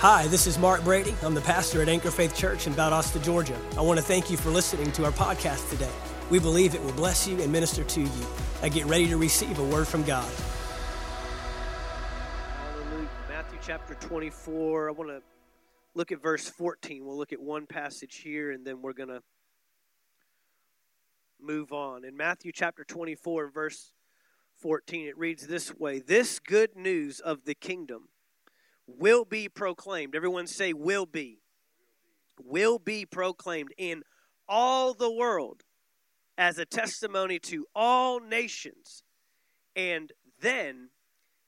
Hi, this is Mark Brady. I'm the pastor at Anchor Faith Church in Valdosta, Georgia. I want to thank you for listening to our podcast today. We believe it will bless you and minister to you. I get ready to receive a word from God. Hallelujah. Matthew chapter 24. I want to look at verse 14. We'll look at one passage here and then we're going to move on. In Matthew chapter 24, verse 14, it reads this way This good news of the kingdom will be proclaimed. Everyone say, will be. Will be proclaimed in all the world as a testimony to all nations, and then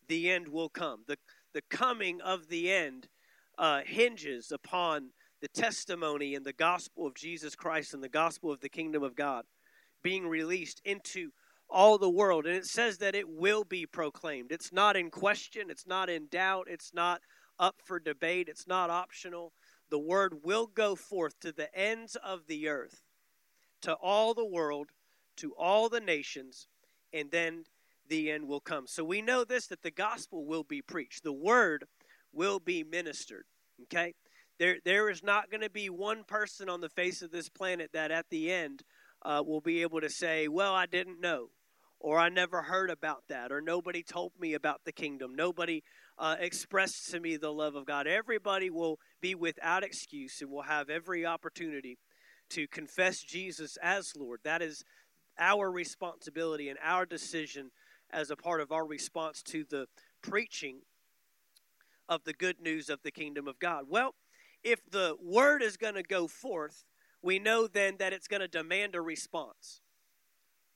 the end will come. The, the coming of the end uh, hinges upon the testimony and the gospel of Jesus Christ and the gospel of the kingdom of God being released into all the world. And it says that it will be proclaimed. It's not in question, it's not in doubt, it's not up for debate, it's not optional. The word will go forth to the ends of the earth, to all the world, to all the nations, and then the end will come. So we know this that the gospel will be preached, the word will be ministered. Okay? There, there is not going to be one person on the face of this planet that at the end uh, will be able to say, Well, I didn't know or I never heard about that, or nobody told me about the kingdom. Nobody uh, expressed to me the love of God. Everybody will be without excuse and will have every opportunity to confess Jesus as Lord. That is our responsibility and our decision as a part of our response to the preaching of the good news of the kingdom of God. Well, if the word is going to go forth, we know then that it's going to demand a response.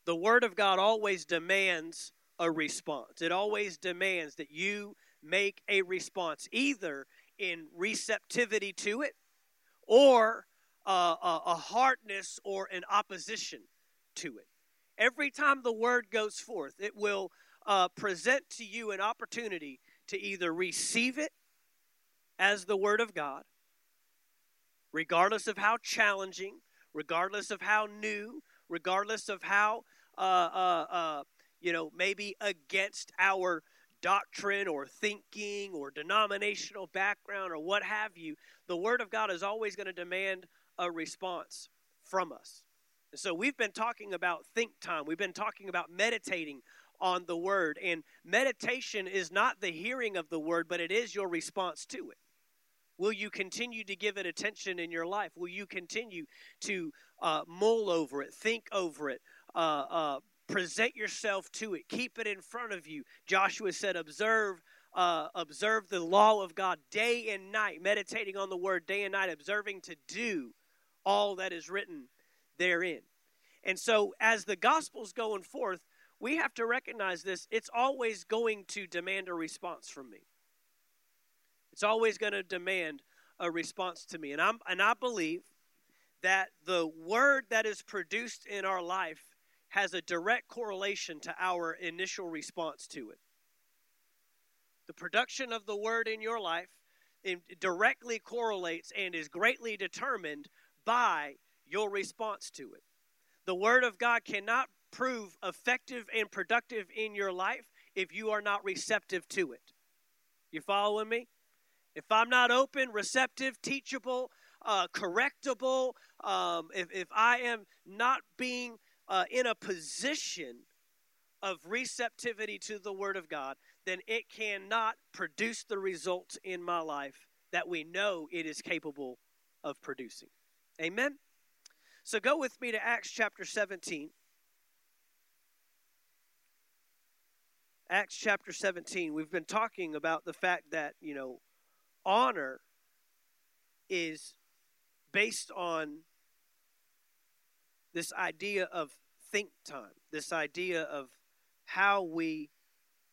The Word of God always demands a response. It always demands that you make a response, either in receptivity to it or uh, a, a hardness or an opposition to it. Every time the Word goes forth, it will uh, present to you an opportunity to either receive it as the Word of God, regardless of how challenging, regardless of how new, regardless of how uh, uh, uh, you know, maybe against our doctrine or thinking or denominational background or what have you, the Word of God is always going to demand a response from us. And so we've been talking about think time, we've been talking about meditating on the Word. And meditation is not the hearing of the Word, but it is your response to it. Will you continue to give it attention in your life? Will you continue to uh, mull over it, think over it, uh, uh, present yourself to it. Keep it in front of you. Joshua said, observe. Uh, observe the law of God day and night, meditating on the word day and night, observing to do all that is written therein. And so, as the gospel's going forth, we have to recognize this. It's always going to demand a response from me. It's always going to demand a response to me. And, I'm, and I believe that the word that is produced in our life has a direct correlation to our initial response to it. The production of the word in your life directly correlates and is greatly determined by your response to it. The word of God cannot prove effective and productive in your life if you are not receptive to it. You following me? If I'm not open, receptive, teachable, uh, correctable, um, if, if I am not being uh, in a position of receptivity to the Word of God, then it cannot produce the results in my life that we know it is capable of producing. Amen? So go with me to Acts chapter 17. Acts chapter 17. We've been talking about the fact that, you know, honor is based on this idea of think time, this idea of how we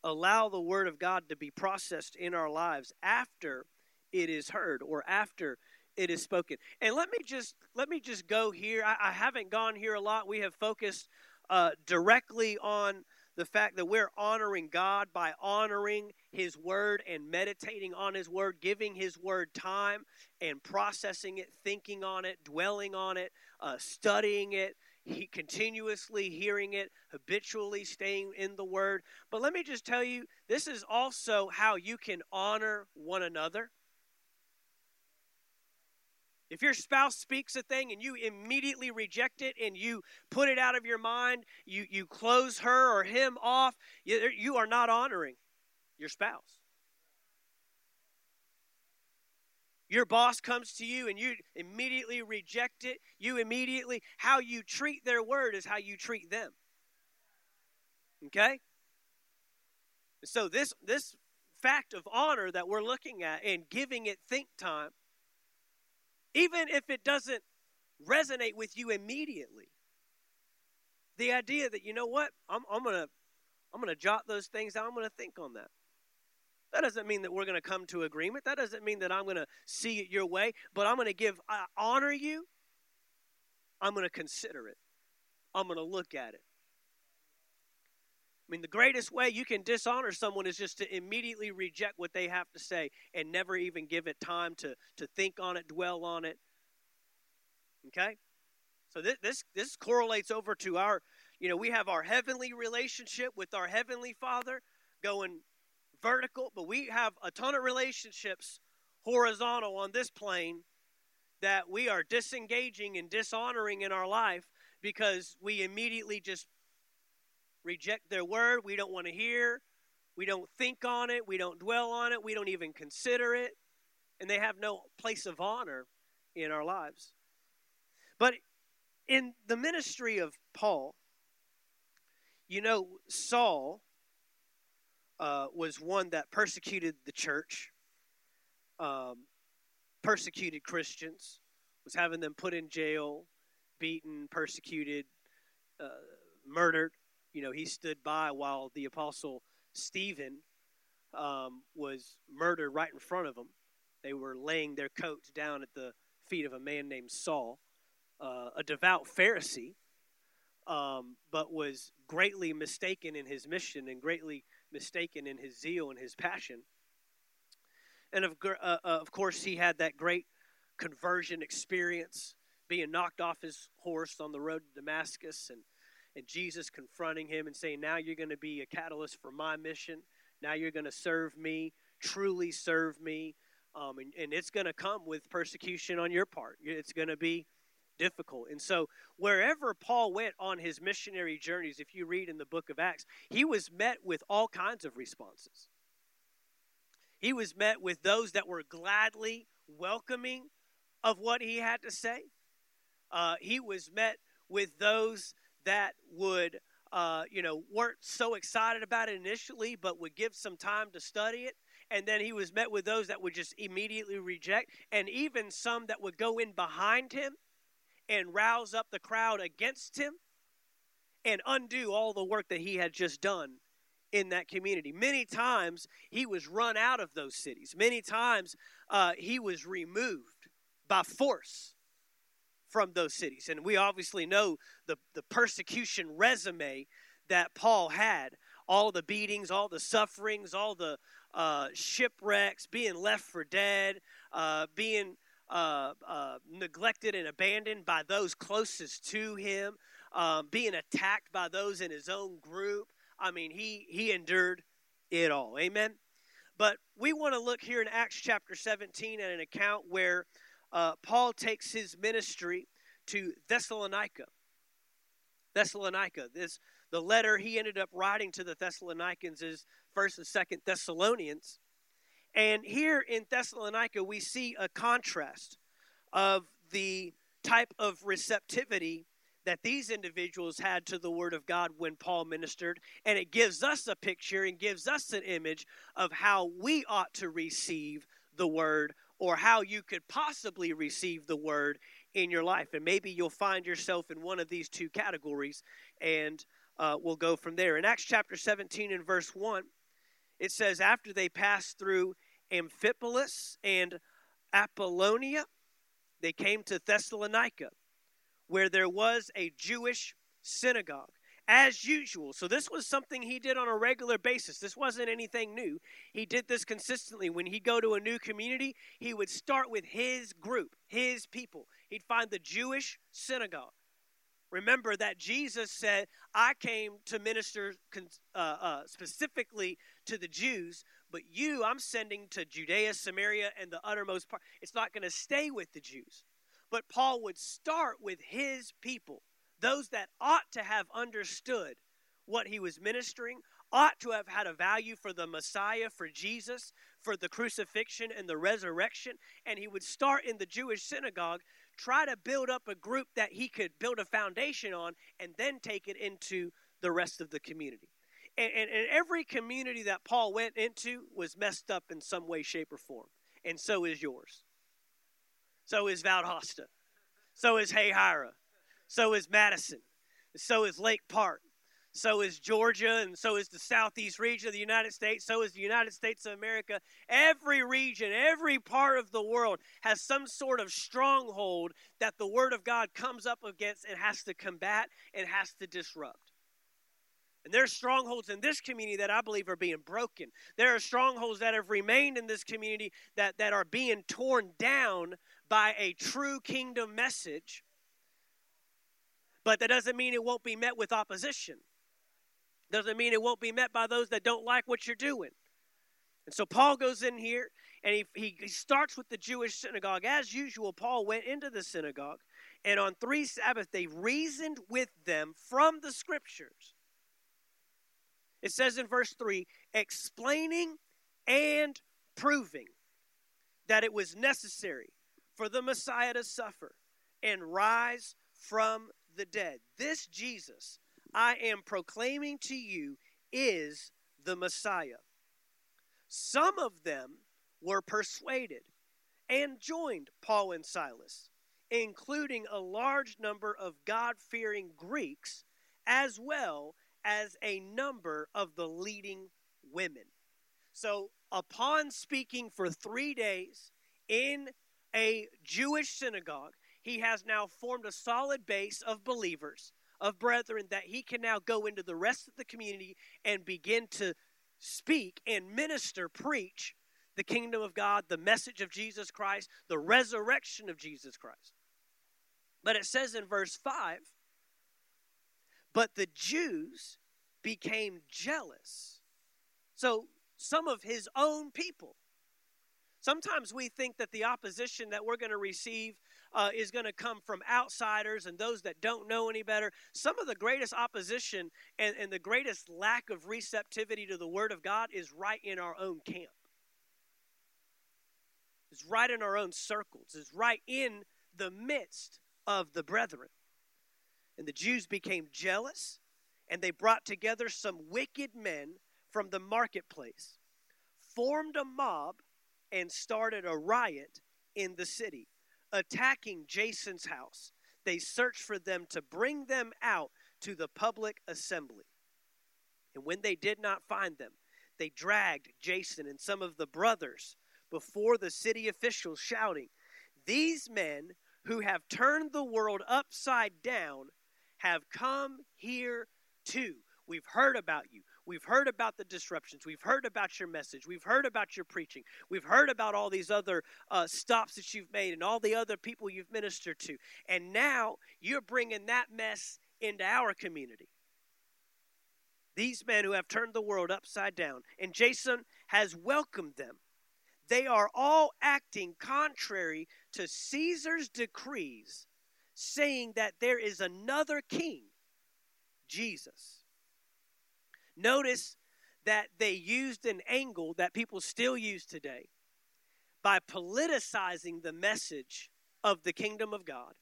allow the Word of God to be processed in our lives after it is heard or after it is spoken. And let me just let me just go here. I, I haven't gone here a lot. We have focused uh, directly on the fact that we're honoring God by honoring His Word and meditating on His Word, giving His Word time and processing it, thinking on it, dwelling on it, uh, studying it, he continuously hearing it, habitually staying in the Word. But let me just tell you, this is also how you can honor one another. If your spouse speaks a thing and you immediately reject it and you put it out of your mind, you, you close her or him off, you, you are not honoring your spouse. Your boss comes to you and you immediately reject it. You immediately, how you treat their word is how you treat them. Okay? So this this fact of honor that we're looking at and giving it think time even if it doesn't resonate with you immediately. The idea that, you know what, I'm, I'm to I'm to jot those things down. I'm to think on that. That doesn't mean that we're going to come to agreement. That doesn't mean that I'm going to see it your way, but I'm going to give, I honor you. I'm going to consider it. I'm going to look at it. I mean, the greatest way you can dishonor someone is just to immediately reject what they have to say and never even give it time to, to think on it, dwell on it. Okay? So this, this, this correlates over to our, you know, we have our heavenly relationship with our heavenly Father going vertical, but we have a ton of relationships horizontal on this plane that we are disengaging and dishonoring in our life because we immediately just reject their word. We don't want to hear. We don't think on it. We don't dwell on it. We don't even consider it. And they have no place of honor in our lives. But in the ministry of Paul, you know, Saul uh, was one that persecuted the church, um, persecuted Christians, was having them put in jail, beaten, persecuted, uh, murdered you know, he stood by while the apostle Stephen um, was murdered right in front of him. They were laying their coats down at the feet of a man named Saul, uh, a devout Pharisee, um, but was greatly mistaken in his mission and greatly mistaken in his zeal and his passion. And of, uh, uh, of course, he had that great conversion experience, being knocked off his horse on the road to Damascus and and Jesus confronting him and saying, Now you're going to be a catalyst for my mission. Now you're going to serve me, truly serve me. Um, and, and it's going to come with persecution on your part. It's going to be difficult. And so, wherever Paul went on his missionary journeys, if you read in the book of Acts, he was met with all kinds of responses. He was met with those that were gladly welcoming of what he had to say. Uh, he was met with those that would uh, you know weren't so excited about it initially but would give some time to study it and then he was met with those that would just immediately reject and even some that would go in behind him and rouse up the crowd against him and undo all the work that he had just done in that community. Many times he was run out of those cities. Many times uh, he was removed by force from those cities. And we obviously know the, the persecution resume that Paul had all the beatings, all the sufferings, all the uh, shipwrecks, being left for dead, uh, being uh, uh neglected and abandoned by those closest to him, um, being attacked by those in his own group. I mean, he, he endured it all. Amen. But we want to look here in Acts chapter 17 at an account where uh, Paul takes his ministry to Thessalonica. Thessalonica. This the letter he ended up writing to the Thessalonians is First and Second Thessalonians. And here in Thessalonica, we see a contrast of the type of receptivity that these individuals had to the Word of God when Paul ministered. And it gives us a picture and gives us an image of how we ought to receive the Word or how you could possibly receive the Word in your life. And maybe you'll find yourself in one of these two categories, and uh, we'll go from there. In Acts chapter 17 and verse 1, it says, After they passed through Amphipolis and Apollonia, they came to Thessalonica, where there was a Jewish synagogue as usual. So this was something he did on a regular basis. This wasn't anything new. He did this consistently. When he'd go to a new community, he would start with his group, his people. He'd find the Jewish synagogue. Remember that Jesus said, I came to minister uh, uh, specifically to the Jews, but you I'm sending to Judea, Samaria, and the uttermost part. It's not going to stay with the Jews. But Paul would start with his people, those that ought to have understood what he was ministering, ought to have had a value for the Messiah, for Jesus, for the crucifixion and the resurrection. And he would start in the Jewish synagogue, try to build up a group that he could build a foundation on, and then take it into the rest of the community. And, and, and every community that Paul went into was messed up in some way, shape, or form. And so is yours. So is Valdosta. So is Hahira. So is Madison. So is Lake Park so is Georgia, and so is the southeast region of the United States, so is the United States of America. Every region, every part of the world has some sort of stronghold that the Word of God comes up against and has to combat and has to disrupt. And there's strongholds in this community that I believe are being broken. There are strongholds that have remained in this community that, that are being torn down by a true kingdom message. But that doesn't mean it won't be met with opposition. Doesn't mean it won't be met by those that don't like what you're doing. And so Paul goes in here and he, he, starts with the Jewish synagogue. As usual, Paul went into the synagogue, and on three Sabbaths they reasoned with them from the scriptures. It says in verse 3 explaining and proving that it was necessary for the Messiah to suffer and rise from the dead. This Jesus I am proclaiming to you is the Messiah. Some of them were persuaded and joined Paul and Silas, including a large number of God fearing Greeks, as well as a number of the leading women. So, upon speaking for three days in a Jewish synagogue, he has now formed a solid base of believers of brethren that he can now go into the rest of the community and begin to speak and minister, preach the kingdom of God, the message of Jesus Christ, the resurrection of Jesus Christ. But it says in verse 5 But the Jews became jealous. So some of his own people. Sometimes we think that the opposition that we're going to receive uh, is going to come from outsiders and those that don't know any better. Some of the greatest opposition and, and the greatest lack of receptivity to the Word of God is right in our own camp. It's right in our own circles. It's right in the midst of the brethren. And the Jews became jealous, and they brought together some wicked men from the marketplace, formed a mob, and started a riot in the city attacking Jason's house. They searched for them to bring them out to the public assembly. And when they did not find them, they dragged Jason and some of the brothers before the city officials, shouting, These men who have turned the world upside down have come here too. We've heard about you. We've heard about the disruptions. We've heard about your message. We've heard about your preaching. We've heard about all these other uh, stops that you've made and all the other people you've ministered to. And now you're bringing that mess into our community. These men who have turned the world upside down. And Jason has welcomed them. They are all acting contrary to Caesar's decrees, saying that there is another king, Jesus. Notice that they used an angle that people still use today by politicizing the message of the kingdom of God.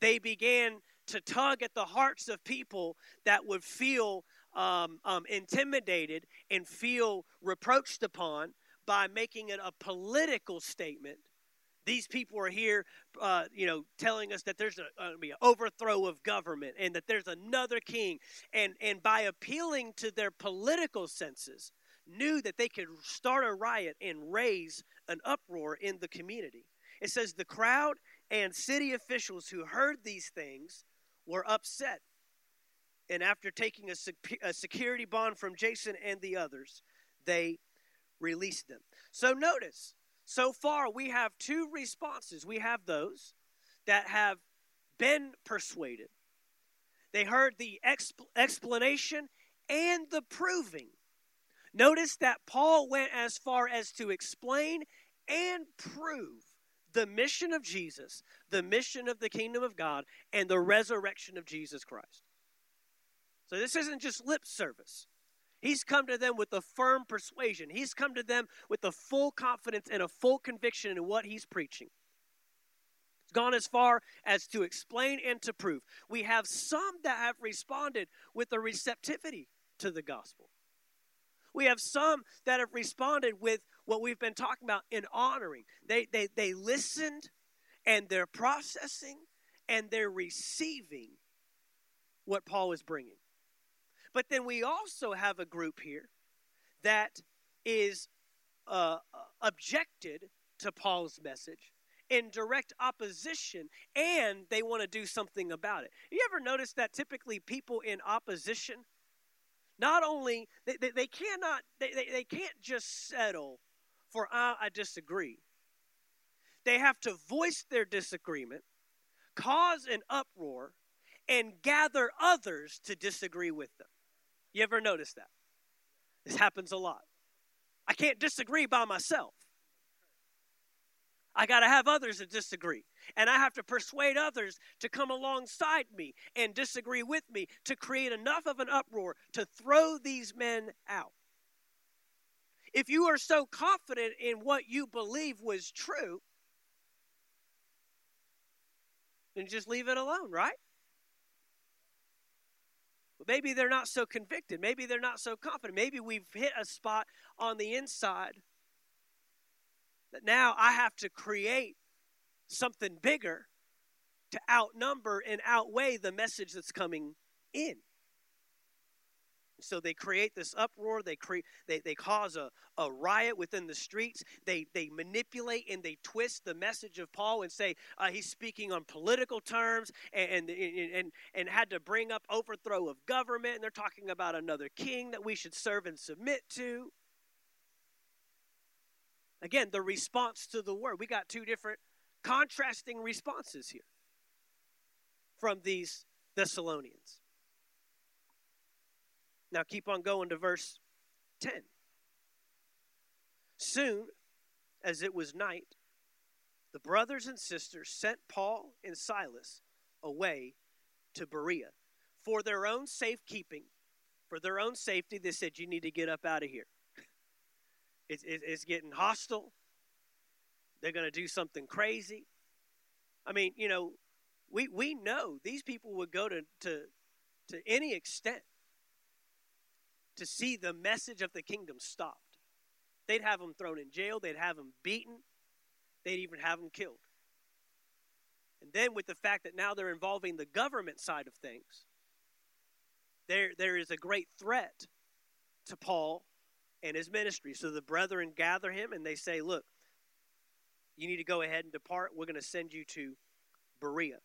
They began to tug at the hearts of people that would feel um, um, intimidated and feel reproached upon by making it a political statement these people are here, uh, you know, telling us that there's a, uh, be an overthrow of government and that there's another king. And, and by appealing to their political senses, knew that they could start a riot and raise an uproar in the community. It says the crowd and city officials who heard these things were upset. And after taking a, sec- a security bond from Jason and the others, they released them. So notice so far, we have two responses. We have those that have been persuaded, they heard the exp- explanation and the proving. Notice that Paul went as far as to explain and prove the mission of Jesus, the mission of the kingdom of God, and the resurrection of Jesus Christ. So this isn't just lip service. He's come to them with a firm persuasion. He's come to them with a full confidence and a full conviction in what he's preaching. It's gone as far as to explain and to prove. We have some that have responded with a receptivity to the gospel. We have some that have responded with what we've been talking about in honoring. They, they, they listened and they're processing and they're receiving what Paul is bringing. But then we also have a group here that is uh, objected to Paul's message in direct opposition and they want to do something about it. You ever notice that typically people in opposition not only they, they, they cannot they, they, they can't just settle for uh, I disagree. They have to voice their disagreement, cause an uproar, and gather others to disagree with them. You ever notice that? This happens a lot. I can't disagree by myself. I got to have others that disagree. And I have to persuade others to come alongside me and disagree with me to create enough of an uproar to throw these men out. If you are so confident in what you believe was true, then just leave it alone, right? Maybe they're not so convicted. Maybe they're not so confident. Maybe we've hit a spot on the inside that now I have to create something bigger to outnumber and outweigh the message that's coming in. So they create this uproar. They create, they, they cause a, a riot within the streets. They, they manipulate and they twist the message of Paul and say uh, he's speaking on political terms and, and, and, and had to bring up overthrow of government. And they're talking about another king that we should serve and submit to. Again, the response to the word. We got two different contrasting responses here from these Thessalonians. Now keep on going to verse 10. Soon as it was night, the brothers and sisters sent Paul and Silas away to Berea. For their own safekeeping, for their own safety, they said, You need to get up out of here. It's, it's getting hostile. They're going to do something crazy. I mean, you know, we, we know these people would go to, to, to any extent to see the message of the kingdom stopped. They'd have them thrown in jail, they'd have them beaten, they'd even have them killed. And then with the fact that now they're involving the government side of things, there, there is a great threat to Paul and his ministry. So the brethren gather him and they say, Look, you need to go ahead and depart. We're going to send you to Berea.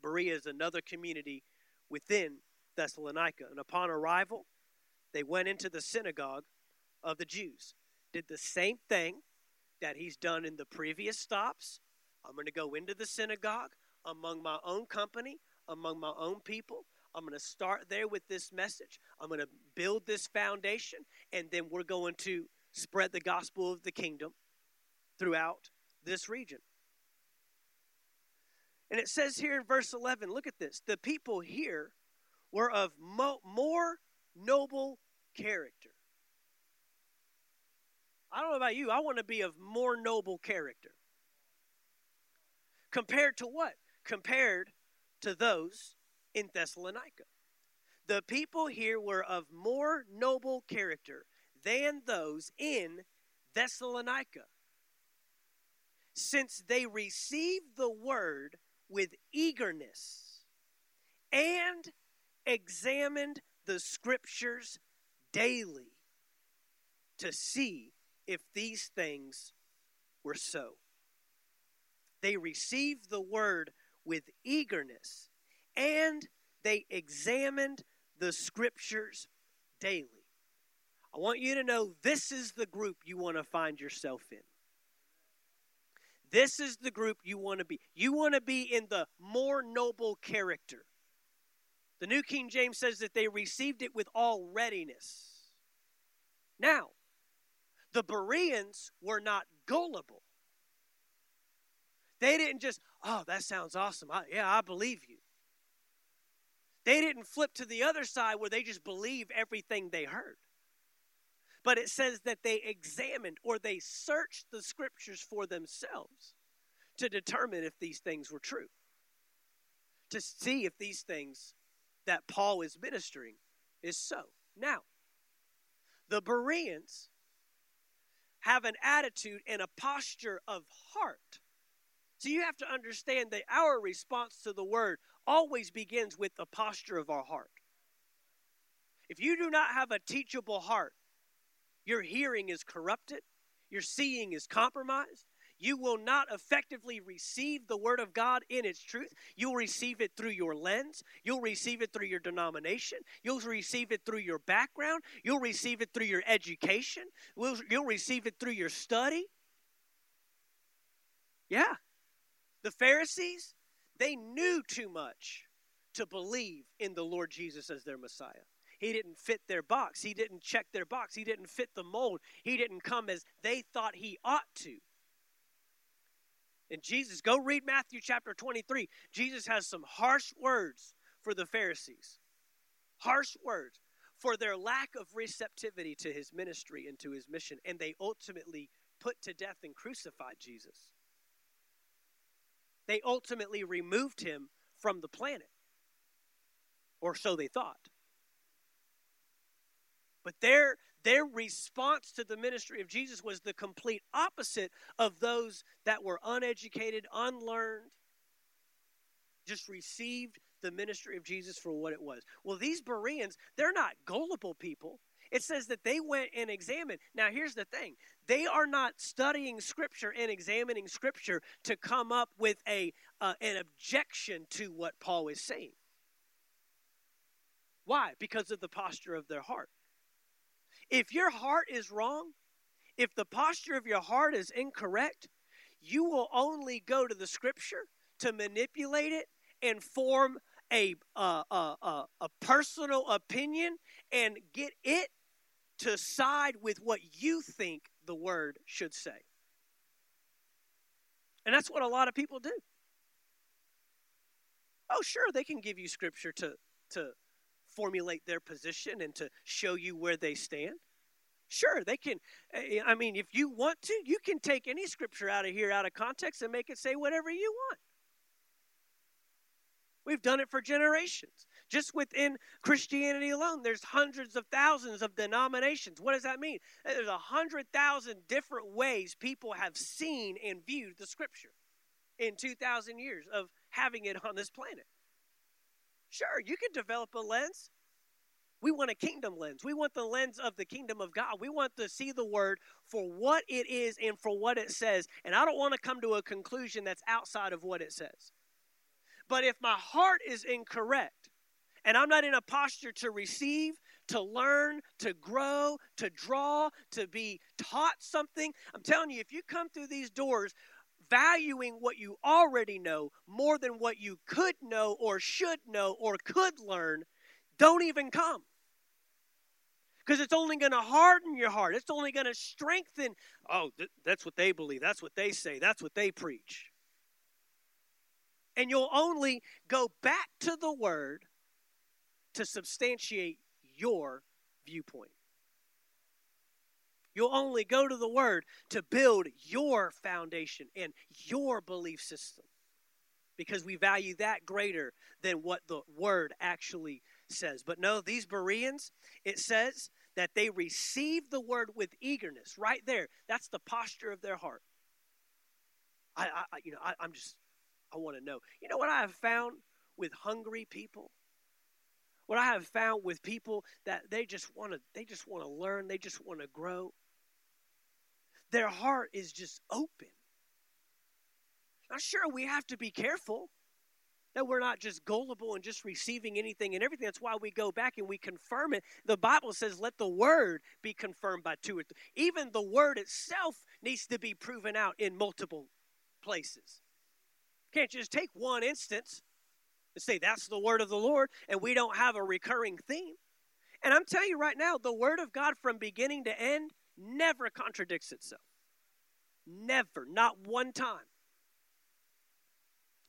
Berea is another community within Thessalonica. And upon arrival, they went into the synagogue of the Jews, did the same thing that he's done in the previous stops. I'm going to go into the synagogue among my own company, among my own people. I'm going to start there with this message. I'm going to build this foundation, and then we're going to spread the gospel of the kingdom throughout this region. And it says here in verse 11, look at this. The people here were of mo- more noble character. I don't know about you, I want to be of more noble character. Compared to what? Compared to those in Thessalonica. The people here were of more noble character than those in Thessalonica, since they received the word with eagerness and examined the scriptures daily to see if these things were so. They received the word with eagerness and they examined the scriptures daily. I want you to know this is the group you want to find yourself in. This is the group you want to be. You want to be in the more noble character. The New King James says that they received it with all readiness. Now, the Bereans were not gullible. They didn't just, oh, that sounds awesome. I, yeah, I believe you. They didn't flip to the other side where they just believe everything they heard. But it says that they examined or they searched the scriptures for themselves to determine if these things were true, to see if these things that Paul is ministering is so. Now, the Bereans have an attitude and a posture of heart. So you have to understand that our response to the word always begins with the posture of our heart. If you do not have a teachable heart, your hearing is corrupted, your seeing is compromised, you will not effectively receive the Word of God in its truth. You'll receive it through your lens. You'll receive it through your denomination. You'll receive it through your background. You'll receive it through your education. You'll receive it through your study. Yeah. The Pharisees, they knew too much to believe in the Lord Jesus as their Messiah. He didn't fit their box. He didn't check their box. He didn't fit the mold. He didn't come as they thought he ought to. And Jesus, go read Matthew chapter 23. Jesus has some harsh words for the Pharisees. Harsh words for their lack of receptivity to his ministry and to his mission. And they ultimately put to death and crucified Jesus. They ultimately removed him from the planet. Or so they thought. But their their response to the ministry of Jesus was the complete opposite of those that were uneducated, unlearned, just received the ministry of Jesus for what it was. Well, these Bereans, they're not gullible people. It says that they went and examined. Now, here's the thing they are not studying Scripture and examining Scripture to come up with a, uh, an objection to what Paul is saying. Why? Because of the posture of their heart. If your heart is wrong, if the posture of your heart is incorrect, you will only go to the scripture to manipulate it and form a, a, a, a, personal opinion and get it to side with what you think the word should say. And that's what a lot of people do. Oh, sure, they can give you scripture to, to formulate their position and to show you where they stand? Sure, they can. Eh, I mean, if you want to, you can take any scripture out of here out of context and make it say whatever you want. We've done it for generations. Just within Christianity alone, there's hundreds of thousands of denominations. What does that mean? There's a hundred thousand different ways people have seen and viewed the scripture in 2,000 years of having it on this planet. Sure, you can develop a lens. We want a kingdom lens. We want the lens of the kingdom of God. We want to see the word for what it is and for what it says. And I don't want to come to a conclusion that's outside of what it says. But if my heart is incorrect and I'm not in a posture to receive, to learn, to grow, to draw, to be taught something, I'm telling you, if you come through these doors valuing what you already know more than what you could know or should know or could learn, don't even come. Because it's only going to harden your heart. It's only going to strengthen. Oh, th- that's what they believe. That's what they say. That's what they preach. And you'll only go back to the word to substantiate your viewpoint. You'll only go to the Word to build your foundation and your belief system because we value that greater than what the Word actually says. But no, these Bereans, it says that they received the Word with eagerness. Right there, that's the posture of their heart. I, I you know, I, I'm just, I want to know. You know what I have found with hungry people? what I have found with people that they just want to they just want to learn, they just want to grow. Their heart is just open. Now sure we have to be careful that we're not just gullible and just receiving anything and everything. That's why we go back and we confirm it. The Bible says, let the word be confirmed by two or three. Even the word itself needs to be proven out in multiple places. Can't you just take one instance and say that's the word of the Lord, and we don't have a recurring theme. And I'm telling you right now, the word of God from beginning to end never contradicts itself. Never, not one time.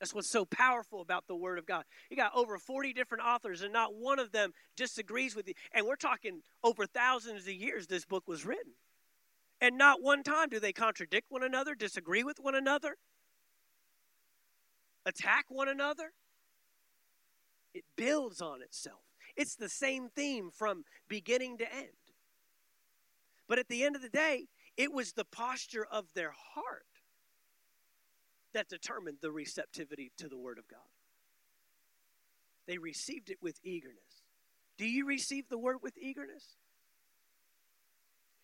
That's what's so powerful about the Word of God. You got over 40 different authors, and not one of them disagrees with you. And we're talking over thousands of years this book was written. And not one time do they contradict one another, disagree with one another, attack one another. It builds on itself. It's the same theme from beginning to end. But at the end of the day, it was the posture of their heart that determined the receptivity to the Word of God. They received it with eagerness. Do you receive the Word with eagerness?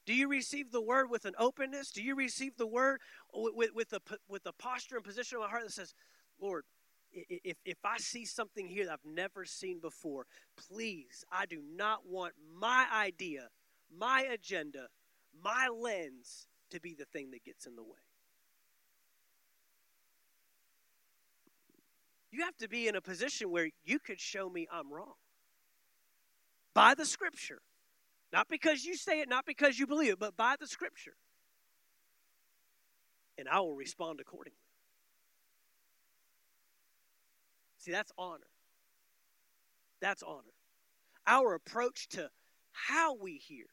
Do you receive the Word with an openness? Do you receive the Word with, with, with, a, with a posture and position of my heart that says, Lord, if, if I see something here that I've never seen before, please, I do not want my idea, my agenda, my lens to be the thing that gets in the way. You have to be in a position where you could show me I'm wrong by the scripture. Not because you say it, not because you believe it, but by the scripture. And I will respond accordingly. See, that's honor. That's honor. Our approach to how we hear,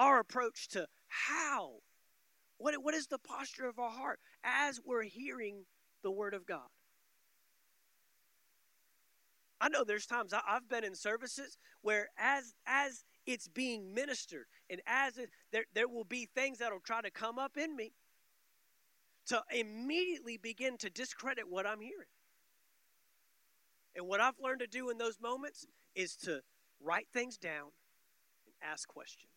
our approach to how, what, what is the posture of our heart as we're hearing the Word of God? I know there's times I, have been in services where as as it's being ministered and as it, there there will be things that'll try to come up in me to immediately begin to discredit what I'm hearing. And what I've learned to do in those moments is to write things down and ask questions.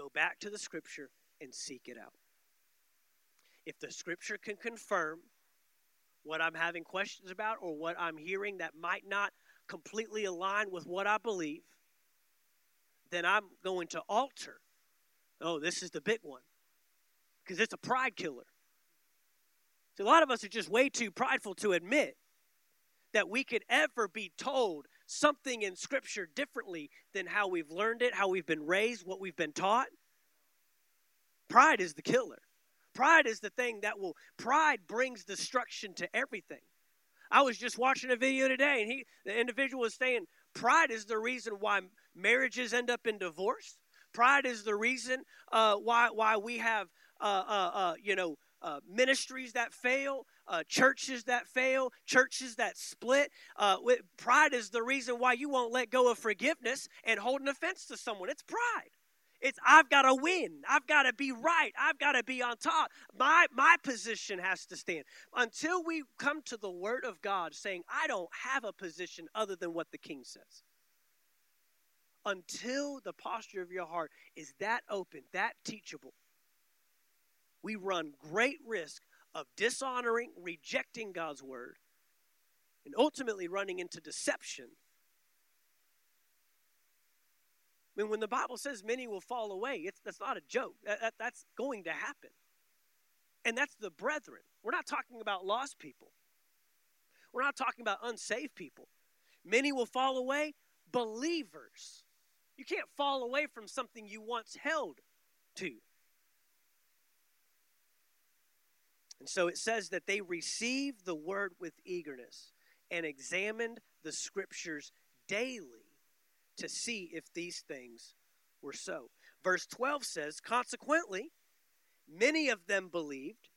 Go back to the scripture and seek it out. If the scripture can confirm what I'm having questions about or what I'm hearing that might not completely align with what I believe, then I'm going to alter. Oh, this is the big one because it's a pride killer. So a lot of us are just way too prideful to admit that we could ever be told something in Scripture differently than how we've learned it, how we've been raised, what we've been taught. Pride is the killer. Pride is the thing that will, pride brings destruction to everything. I was just watching a video today, and he, the individual was saying, pride is the reason why marriages end up in divorce. Pride is the reason uh, why why we have uh, uh, uh you know uh, ministries that fail, uh, churches that fail, churches that split. pride is the reason why you won't let go of forgiveness and hold an offense to someone. It's pride. It's I've got to win. I've got to be right. I've got to be on top. My my position has to stand. Until we come to the word of God saying, I don't have a position other than what the king says. Until the posture of your heart is that open, that teachable, we run great risk of dishonoring, rejecting God's word, and ultimately running into deception I mean, when the Bible says many will fall away, it's, that's not a joke. That, that, that's going to happen. And that's the brethren. We're not talking about lost people, we're not talking about unsaved people. Many will fall away, believers. You can't fall away from something you once held to. And so it says that they received the word with eagerness and examined the scriptures daily to see if these things were so. Verse 12 says, Consequently, many of them believed,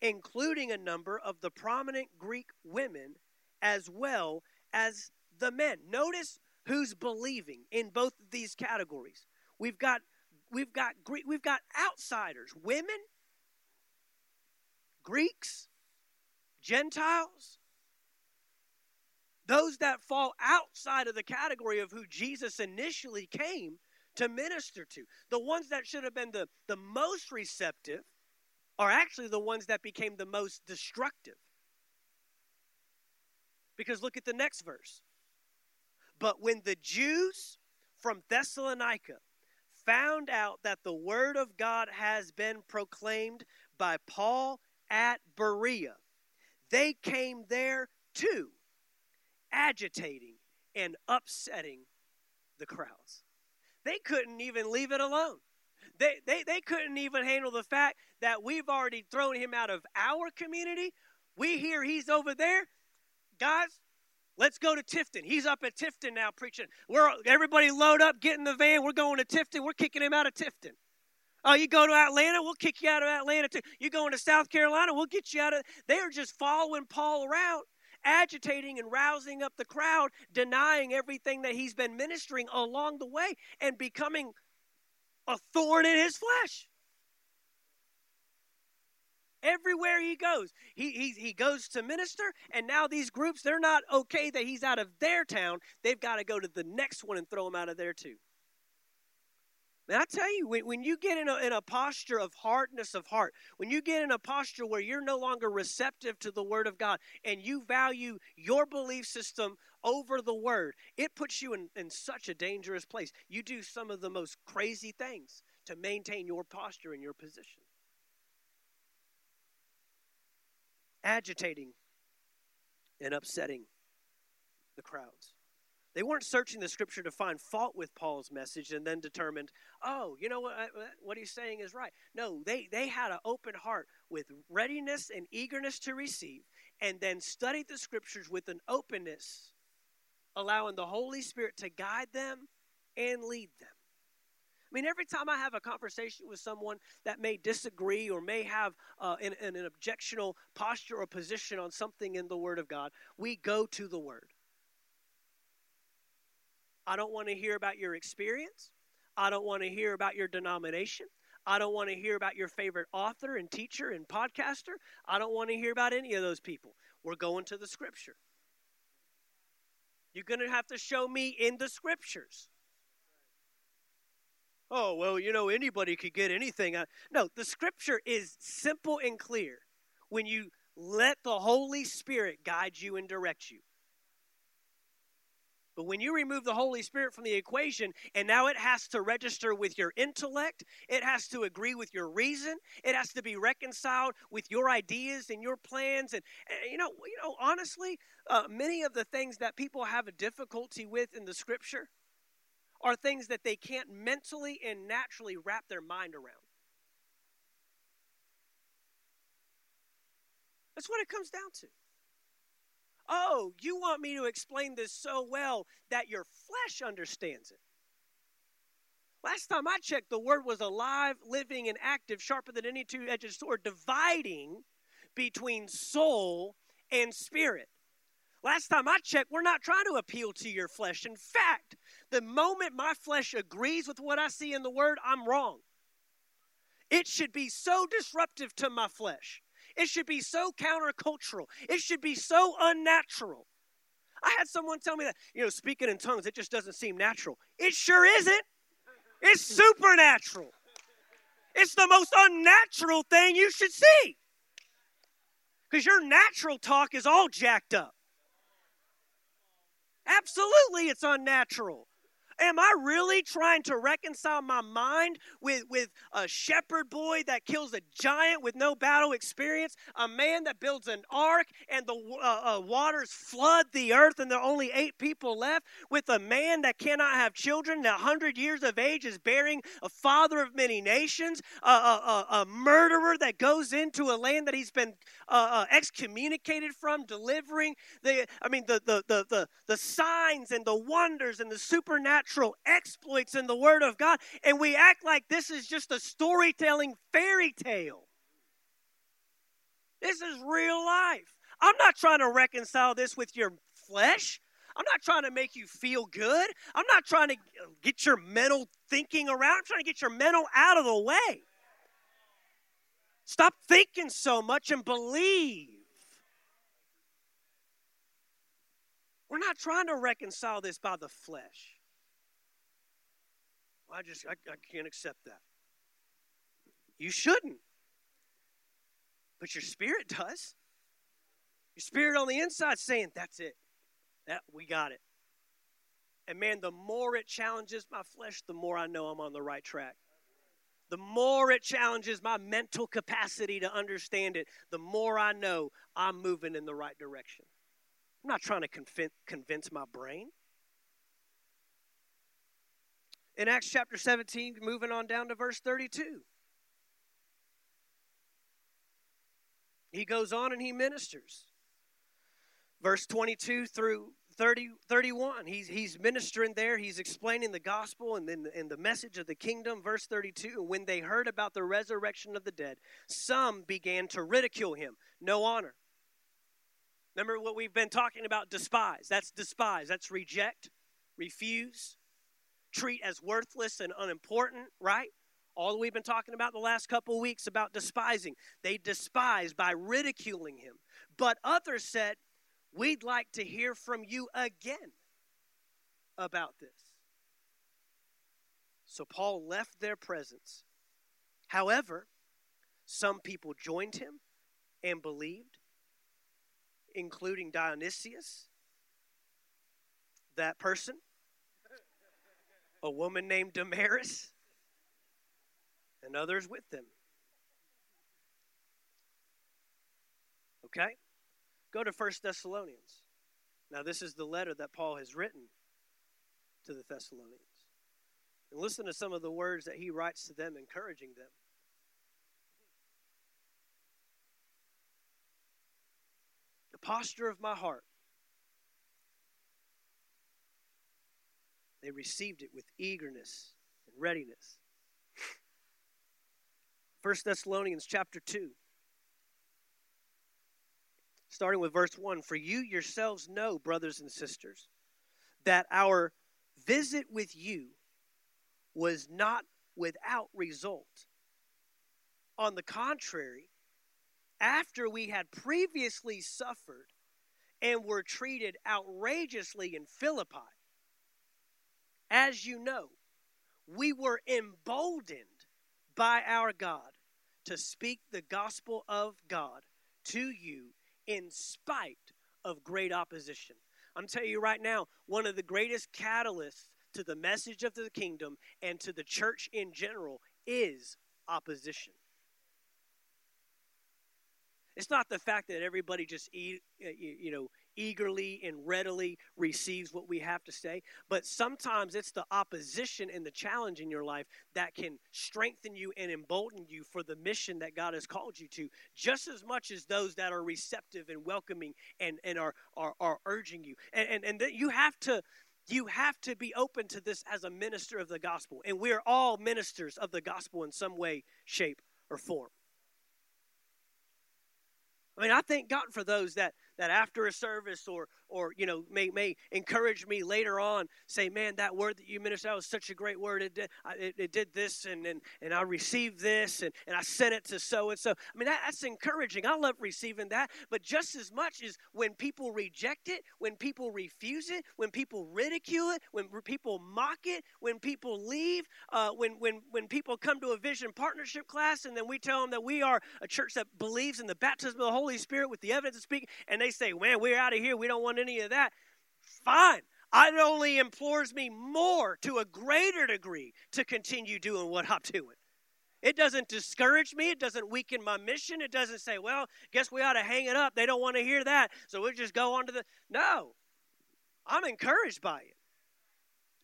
including a number of the prominent Greek women as well as the men. Notice who's believing in both of these categories. We've got we've got Greek, we've got outsiders, women, Greeks, Gentiles, those that fall outside of the category of who Jesus initially came to minister to. The ones that should have been the, the most receptive are actually the ones that became the most destructive. Because look at the next verse. But when the Jews from Thessalonica found out that the word of God has been proclaimed by Paul at Berea, they came there too agitating and upsetting the crowds. They couldn't even leave it alone. They, they, they couldn't even handle the fact that we've already thrown him out of our community. We hear he's over there. Guys, let's go to Tifton. He's up at Tifton now preaching. We're everybody load up, get in the van. We're going to Tifton. We're kicking him out of Tifton. Oh, you go to Atlanta, we'll kick you out of Atlanta too. You going to South Carolina, we'll get you out of. They are just following Paul around, agitating and rousing up the crowd, denying everything that he's been ministering along the way, and becoming a thorn in his flesh. Everywhere he goes, he, he, he goes to minister, and now these groups, they're not okay that he's out of their town. They've got to go to the next one and throw him out of there too. And I tell you, when, when you get in a, in a posture of hardness of heart, when you get in a posture where you're no longer receptive to the Word of God and you value your belief system over the Word, it puts you in, in such a dangerous place. You do some of the most crazy things to maintain your posture and your position. Agitating and upsetting the crowds. They weren't searching the scripture to find fault with Paul's message and then determined, oh, you know what, what he's saying is right. No, they, they had an open heart with readiness and eagerness to receive and then studied the scriptures with an openness, allowing the Holy Spirit to guide them and lead them. I mean, every time I have a conversation with someone that may disagree or may have uh, an, an objectional posture or position on something in the Word of God, we go to the Word. I don't want to hear about your experience. I don't want to hear about your denomination. I don't want to hear about your favorite author and teacher and podcaster. I don't want to hear about any of those people. We're going to the scripture. You're going to have to show me in the scriptures. Oh, well, you know, anybody could get anything. No, the scripture is simple and clear when you let the Holy Spirit guide you and direct you. But when you remove the Holy Spirit from the equation, and now it has to register with your intellect, it has to agree with your reason, it has to be reconciled with your ideas and your plans. And, and you know, you know, honestly, uh, many of the things that people have a difficulty with in the Scripture are things that they can't mentally and naturally wrap their mind around. That's what it comes down to. Oh, you want me to explain this so well that your flesh understands it. Last time I checked, the word was alive, living, and active, sharper than any two edged sword, dividing between soul and spirit. Last time I checked, we're not trying to appeal to your flesh. In fact, the moment my flesh agrees with what I see in the word, I'm wrong. It should be so disruptive to my flesh it should be so countercultural. It should be so unnatural. I had someone tell me that, you know, speaking in tongues, it just doesn't seem natural. It sure isn't. It's supernatural. It's the most unnatural thing you should see. Because your natural talk is all jacked up. Absolutely, it's unnatural. Am I really trying to reconcile my mind with, with a shepherd boy that kills a giant with no battle experience? A man that builds an ark and the uh, uh, waters flood the earth and there are only eight people left? With a man that cannot have children, that 100 years of age is bearing a father of many nations? A, a, a murderer that goes into a land that he's been uh, uh, excommunicated from, delivering the, I mean, the, the, the, the, the signs and the wonders and the supernatural supernatural exploits in the Word of God, and we act like this is just a storytelling fairy tale. This is real life. I'm not trying to reconcile this with your flesh. I'm not trying to make you feel good. I'm not trying to get your mental thinking around. I'm trying to get your mental out of the way. Stop thinking so much and believe. We're not trying to reconcile this by the flesh. I just, I, I can't accept that. You shouldn't. But your spirit does. Your spirit on the inside saying, that's it. That we got it. And man, the more it challenges my flesh, the more I know I'm on the right track. The more it challenges my mental capacity to understand it, the more I know I'm moving in the right direction. I'm not trying to convince my brain. In Acts chapter 17, moving on down to verse 32. He goes on and he ministers. Verse 22 through 30, 31, he's, he's ministering there. He's explaining the gospel and, then and the message of the kingdom. Verse 32 When they heard about the resurrection of the dead, some began to ridicule him. No honor. Remember what we've been talking about? Despise. That's despise. That's reject, refuse, treat as worthless and unimportant, right? All we've been talking about the last couple weeks about despising. They despise by ridiculing him. But others said, We'd like to hear from you again about this. So Paul left their presence. However, some people joined him and believed, including Dionysius, that person, a woman named Damaris, and others with them. Okay? Go to First Thessalonians. Now, this is the letter that Paul has written to the Thessalonians. And listen to some of the words that he writes to them, encouraging them. The posture of my heart. They received it with eagerness and readiness. 1 Thessalonians chapter 2 starting with verse 1 For you yourselves know, brothers and sisters, that our visit with you was not without result. On the contrary, after we had previously suffered and were treated outrageously in Philippi, as you know, we were emboldened by our God to speak the gospel of God to you in spite of great opposition. I'm telling you right now, one of the greatest catalysts to the message of the kingdom and to the church in general is opposition. It's not the fact that everybody just eat, uh, you know eagerly and readily receives what we have to say. But sometimes it's the opposition and the challenge in your life that can strengthen you and embolden you for the mission that God has called you to, just as much as those that are receptive and welcoming and, and are, are, are urging you. And, and, and that you have to you have to be open to this as a minister of the gospel. And we're all ministers of the gospel in some way, shape, or form. I mean, I thank God for those that that after a service or or you know may may encourage me later on say man that word that you ministered that was such a great word. It did, it, it did this and, and and i received this and, and i sent it to so and so. I mean that, that's encouraging. I love receiving that. But just as much as when people reject it when people refuse it when people ridicule it when people mock it when people leave uh, when when when people come to a vision partnership class and then we tell them that we are a church that believes in the baptism of the holy spirit with the evidence of speaking and they say man we're out of here. We don't want any of that, fine. It only implores me more to a greater degree to continue doing what I'm doing. It doesn't discourage me. It doesn't weaken my mission. It doesn't say, well, guess we ought to hang it up. They don't want to hear that. So we'll just go on to the. No. I'm encouraged by it.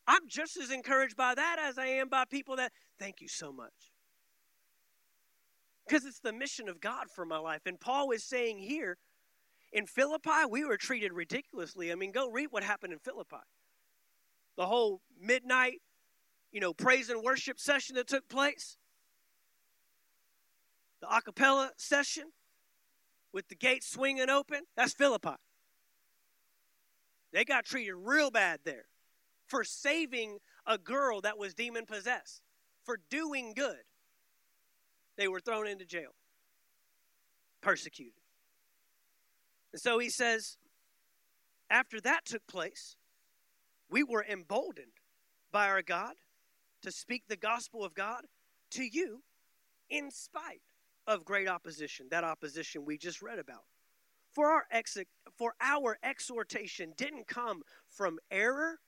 I'm just as encouraged by that as I am by people that, thank you so much. Because it's the mission of God for my life. And Paul is saying here, in Philippi, we were treated ridiculously. I mean, go read what happened in Philippi. The whole midnight, you know, praise and worship session that took place, the a cappella session with the gates swinging open, that's Philippi. They got treated real bad there for saving a girl that was demon possessed, for doing good. They were thrown into jail, persecuted. And so he says, after that took place, we were emboldened by our God to speak the gospel of God to you in spite of great opposition, that opposition we just read about. For our, ex- for our exhortation didn't come from error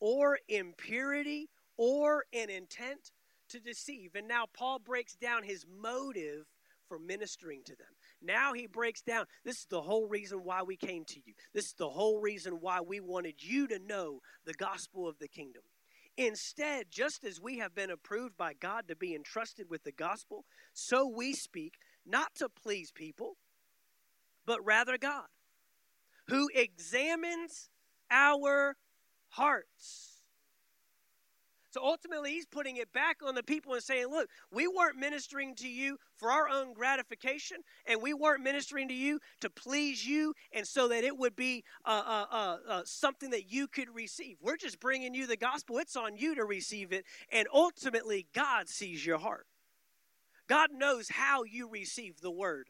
or impurity or an intent to deceive. And now Paul breaks down his motive for ministering to them. Now he breaks down this is the whole reason why we came to you. This is the whole reason why we wanted you to know the gospel of the kingdom. Instead, just as we have been approved by God to be entrusted with the gospel, so we speak not to please people, but rather God, who examines our hearts. So ultimately, he's putting it back on the people and saying, Look, we weren't ministering to you for our own gratification, and we weren't ministering to you to please you and so that it would be uh, uh, uh, uh, something that you could receive. We're just bringing you the gospel. It's on you to receive it. And ultimately, God sees your heart. God knows how you receive the word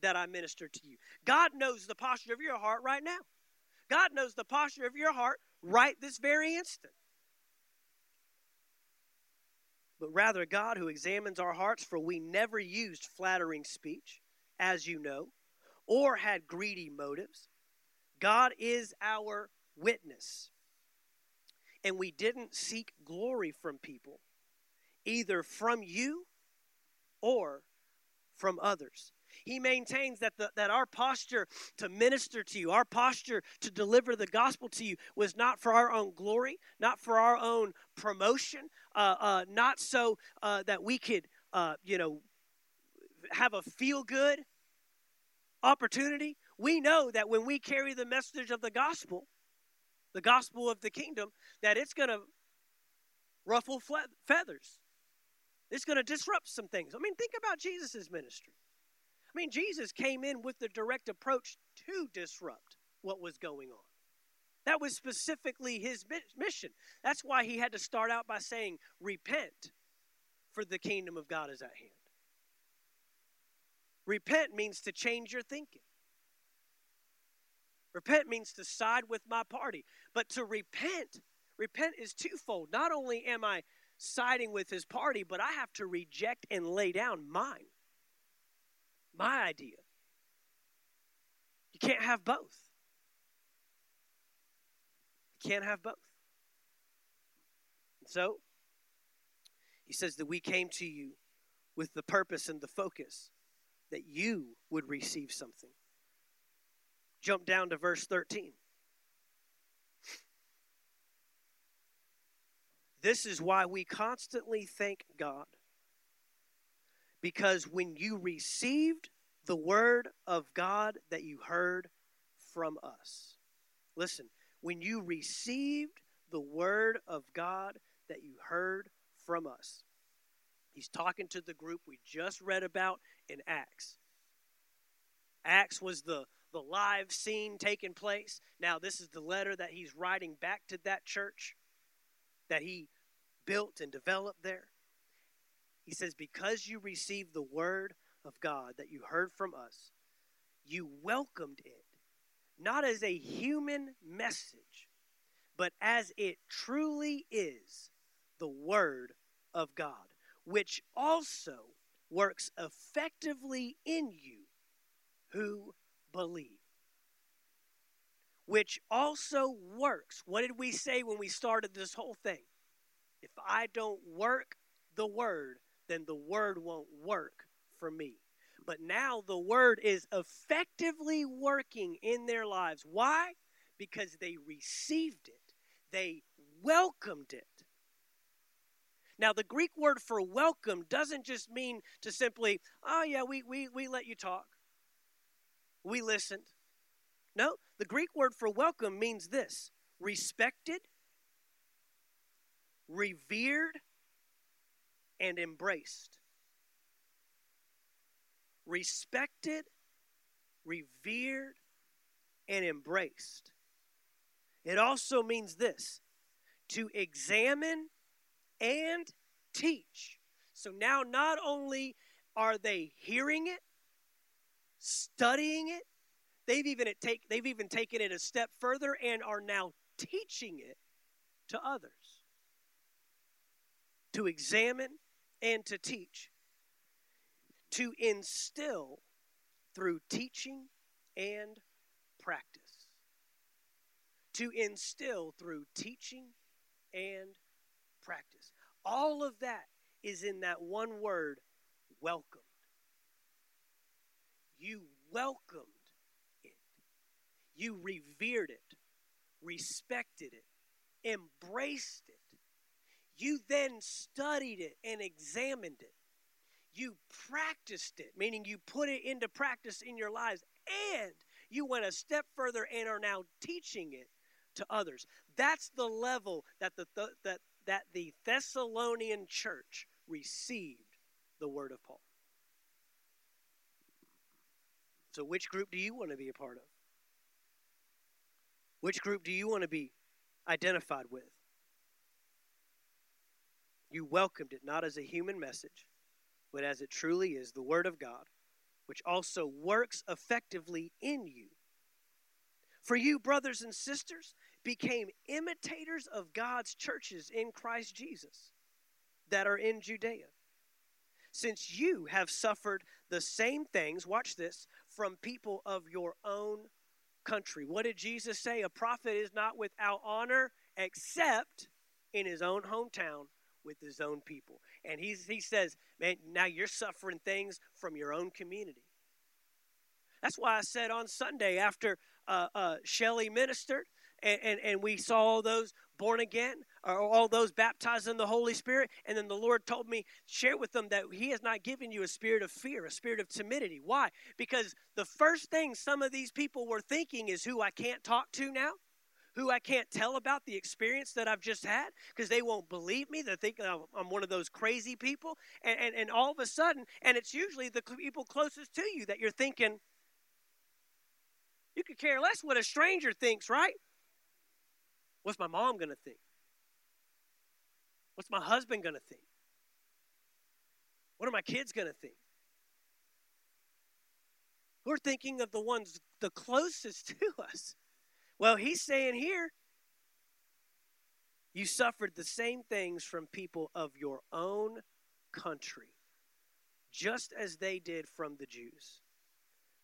that I minister to you. God knows the posture of your heart right now. God knows the posture of your heart right this very instant but rather God who examines our hearts, for we never used flattering speech, as you know, or had greedy motives. God is our witness. And we didn't seek glory from people, either from you or from others. He maintains that, the, that our posture to minister to you, our posture to deliver the gospel to you, was not for our own glory, not for our own promotion, uh, uh, not so uh, that we could, uh, you know, have a feel good opportunity. We know that when we carry the message of the gospel, the gospel of the kingdom, that it's going to ruffle feathers. It's going to disrupt some things. I mean, think about Jesus' ministry. I mean, Jesus came in with the direct approach to disrupt what was going on. That was specifically his mission. That's why he had to start out by saying, Repent, for the kingdom of God is at hand. Repent means to change your thinking. Repent means to side with my party. But to repent, repent is twofold. Not only am I siding with his party, but I have to reject and lay down mine my idea. You can't have both. Can't have both. So, he says that we came to you with the purpose and the focus that you would receive something. Jump down to verse 13. This is why we constantly thank God because when you received the word of God that you heard from us, listen, when you received the word of God that you heard from us, he's talking to the group we just read about in Acts. Acts was the the live scene taking place. Now, this is the letter that he's writing back to that church that he built and developed there. He says, Because you received the word of God that you heard from us, you welcomed it, not as a human message, but as it truly is the word of God, which also works effectively in you who believe. Which also works. What did we say when we started this whole thing? If I don't work the word, then the word won't work for me. But now the word is effectively working in their lives. Why? Because they received it, they welcomed it. Now, the Greek word for welcome doesn't just mean to simply, oh, yeah, we, we, we let you talk, we listened. No, the Greek word for welcome means this respected, revered, and embraced. Respected, revered, and embraced. It also means this to examine and teach. So now, not only are they hearing it, studying it, they've even, take, they've even taken it a step further and are now teaching it to others. To examine and to teach, to instill through teaching and practice. To instill through teaching and practice. All of that is in that one word, welcomed. You welcomed it. You revered it, respected it, embraced it you then studied it and examined it. You practiced it, meaning you put it into practice in your lives and you went a step further and are now teaching it to others. That's the level that the, that, that the Thessalonian church received the word of Paul. So, which group do you want to be a part of? Which group do you want to be identified with? You welcomed it not as a human message, but as it truly is the Word of God, which also works effectively in you. For you, brothers and sisters, became imitators of God's churches in Christ Jesus that are in Judea. Since you have suffered the same things, watch this, from people of your own country. What did Jesus say? A prophet is not without honor except in his own hometown with his own people. And he's, he says, man, now you're suffering things from your own community. That's why I said on Sunday after uh, uh, Shelly ministered and, and, and we saw all those born again, or all those baptized in the Holy Spirit. And then the Lord told me, share with them that He has not given you a spirit of fear, a spirit of timidity. Why? Because the first thing some of these people were thinking is who I can't talk to now who I can't tell about the experience that I've just had because they won't believe me. They're thinking I'm one of those crazy people. And, and, and all of a sudden, and it's usually the people closest to you that you're thinking, you could care less what a stranger thinks, right? What's my mom going to think? What's my husband going to think? What are my kids going to think? We're thinking of the ones the closest to us. Well, he's saying here, you suffered the same things from people of your own country, just as they did from the Jews,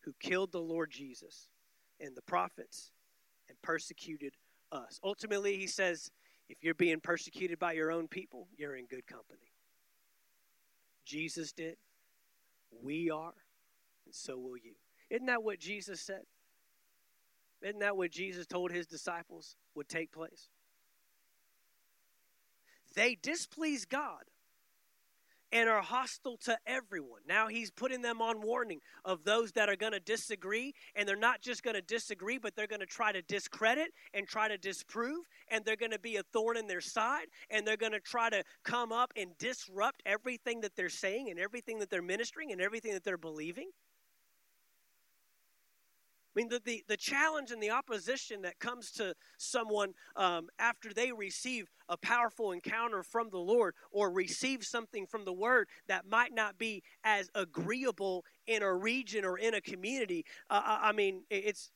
who killed the Lord Jesus and the prophets and persecuted us. Ultimately, he says, if you're being persecuted by your own people, you're in good company. Jesus did. We are. And so will you. Isn't that what Jesus said? Isn't that what Jesus told his disciples would take place? They displease God and are hostile to everyone. Now he's putting them on warning of those that are going to disagree, and they're not just going to disagree, but they're going to try to discredit and try to disprove, and they're going to be a thorn in their side, and they're going to try to come up and disrupt everything that they're saying and everything that they're ministering and everything that they're believing. I mean, the, the, the challenge and the opposition that comes to someone um, after they receive a powerful encounter from the Lord or receive something from the Word that might not be as agreeable in a region or in a community. Uh, I mean, it's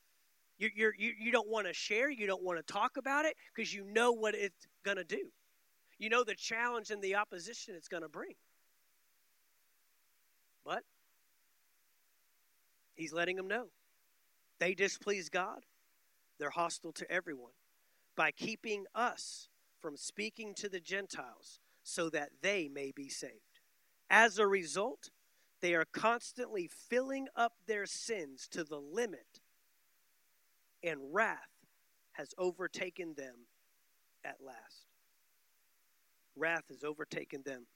you, you, you don't want to share, you don't want to talk about it because you know what it's going to do. You know the challenge and the opposition it's going to bring. But he's letting them know they displease God, they're hostile to everyone by keeping us from speaking to the Gentiles so that they may be saved. As a result, they are constantly filling up their sins to the limit, and wrath has overtaken them at last. Wrath has overtaken them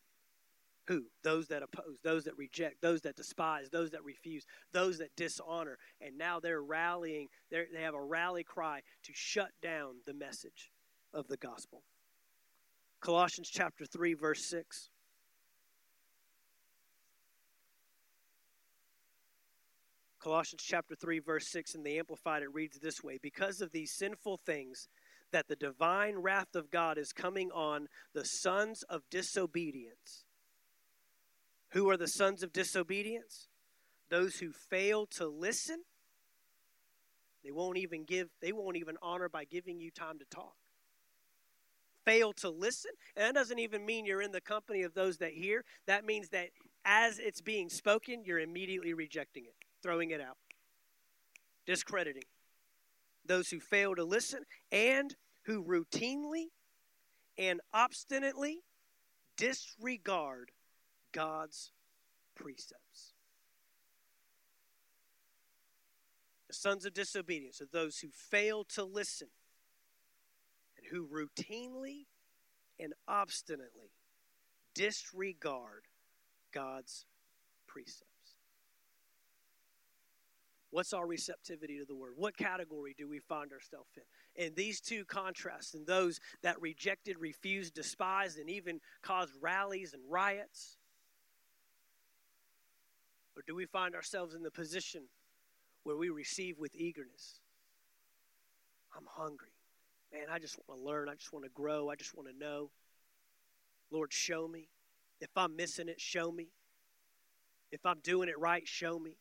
who? Those that oppose, those that reject, those that despise, those that refuse, those that dishonor. And now they're rallying, they're, they have a rally cry to shut down the message of the gospel. Colossians chapter 3, verse 6. Colossians chapter 3, verse 6 in the Amplified, it reads this way Because of these sinful things, that the divine wrath of God is coming on the sons of disobedience who are the sons of disobedience? Those who fail to listen. They won't even give, they won't even honor by giving you time to talk. Fail to listen. And that doesn't even mean you're in the company of those that hear. That means that as it's being spoken, you're immediately rejecting it, throwing it out, discrediting. Those who fail to listen and who routinely and obstinately disregard God's precepts. The sons of disobedience are those who fail to listen and who routinely and obstinately disregard God's precepts. What's our receptivity to the word? What category do we find ourselves in? And these two contrasts, and those that rejected, refused, despised, and even caused rallies and riots? Or do we find ourselves in the position where we receive with eagerness? I'm hungry. Man, I just want to learn. I just want to grow. I just want to know. Lord, show me. If I'm missing it, show me. If I'm doing it right, show me.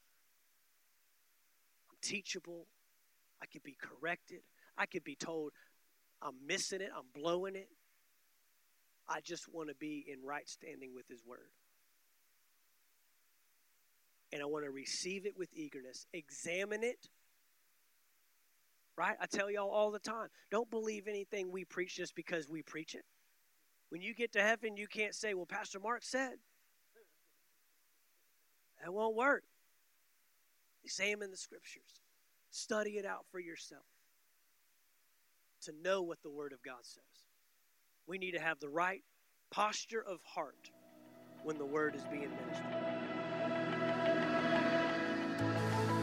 I'm teachable. I could be corrected. I could be told I'm missing it, I'm blowing it. I just want to be in right standing with His Word. And I want to receive it with eagerness, examine it. Right? I tell y'all all the time don't believe anything we preach just because we preach it. When you get to heaven, you can't say, Well, Pastor Mark said. That won't work. Examine the scriptures, study it out for yourself to know what the Word of God says. We need to have the right posture of heart when the Word is being ministered.